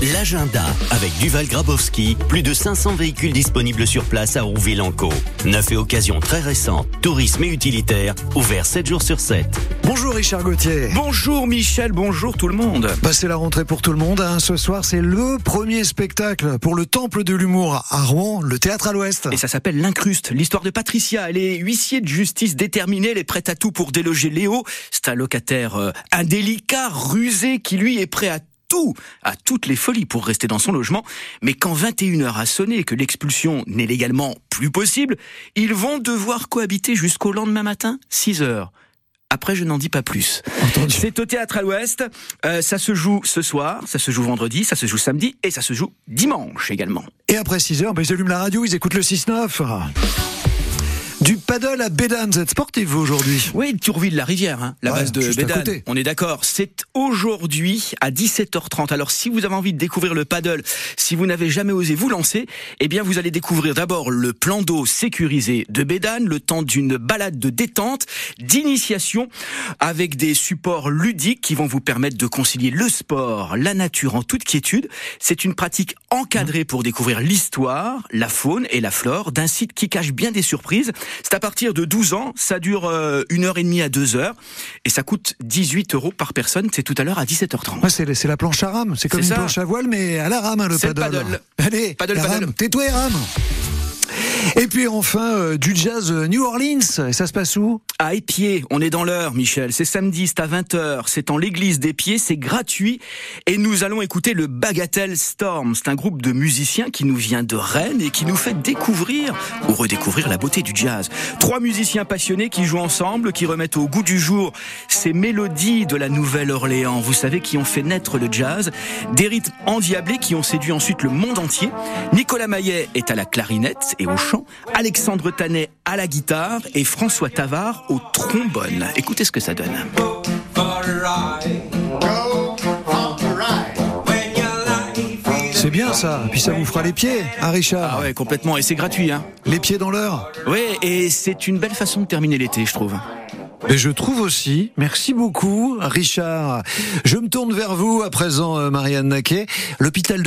L'agenda avec Duval Grabowski, plus de 500 véhicules disponibles sur place à Rouville-en-Caux. Neuf et occasions très récentes, tourisme et utilitaire, ouvert 7 jours sur 7. Bonjour Richard Gauthier. Bonjour Michel, bonjour tout le monde. Bah, c'est la rentrée pour tout le monde. hein. Ce soir, c'est le premier spectacle pour le Temple de l'humour à Rouen, le théâtre à l'Ouest. Et ça s'appelle L'Incruste, l'histoire de Patricia. Elle est huissier de justice déterminée, elle est prête à tout pour déloger Léo. C'est un locataire euh, indélicat, rusé, qui lui est prêt à tout, à toutes les folies pour rester dans son logement. Mais quand 21h a sonné et que l'expulsion n'est légalement plus possible, ils vont devoir cohabiter jusqu'au lendemain matin, 6 heures. Après, je n'en dis pas plus. C'est au théâtre à l'Ouest. Euh, ça se joue ce soir, ça se joue vendredi, ça se joue samedi et ça se joue dimanche également. Et après 6 heures, bah, ils allument la radio, ils écoutent le 6-9. Du paddle à Bédane, vous êtes sportif vous, aujourd'hui? Oui, Tourville-la-Rivière, hein, la Ouais, base de Bédane. On est d'accord. C'est aujourd'hui à 17h30. Alors, si vous avez envie de découvrir le paddle, si vous n'avez jamais osé vous lancer, eh bien, vous allez découvrir d'abord le plan d'eau sécurisé de Bédane, le temps d'une balade de détente, d'initiation, avec des supports ludiques qui vont vous permettre de concilier le sport, la nature en toute quiétude. C'est une pratique encadrée pour découvrir l'histoire, la faune et la flore d'un site qui cache bien des surprises. C'est à partir de 12 ans, ça dure euh, une heure et demie à deux heures, et ça coûte 18 euros par personne. C'est tout à l'heure à 17h30. Ouais, c'est, c'est la planche à rame, c'est comme une ça. planche à voile, mais à la rame, hein, le paddle. paddle. Allez, Paddle, la paddle. rame, tais-toi et rame. Et puis enfin, euh, du jazz euh, New Orleans, ça se passe où? À Épied, on est dans l'heure, Michel. C'est samedi, c'est à 20h. C'est en l'église d'Épied, c'est gratuit. Et nous allons écouter le Bagatelle Storm. C'est un groupe de musiciens qui nous vient de Rennes et qui nous fait découvrir ou redécouvrir la beauté du jazz. Trois musiciens passionnés qui jouent ensemble, qui remettent au goût du jour ces mélodies de la Nouvelle-Orléans. Vous savez, qui ont fait naître le jazz. Des rythmes endiablés qui ont séduit ensuite le monde entier. Nicolas Maillet est à la clarinette et au chant. Alexandre Tanet à la guitare et François Tavard au trombone. Écoutez ce que ça donne. C'est bien ça, puis ça vous fera les pieds, hein Richard Ah ouais, complètement. Et c'est gratuit, hein. Les pieds dans l'heure Oui, et c'est une belle façon de terminer l'été, je trouve. Et je trouve aussi. Merci beaucoup, Richard. Je me tourne vers vous à présent, euh, Marianne Naquet. L'hôpital de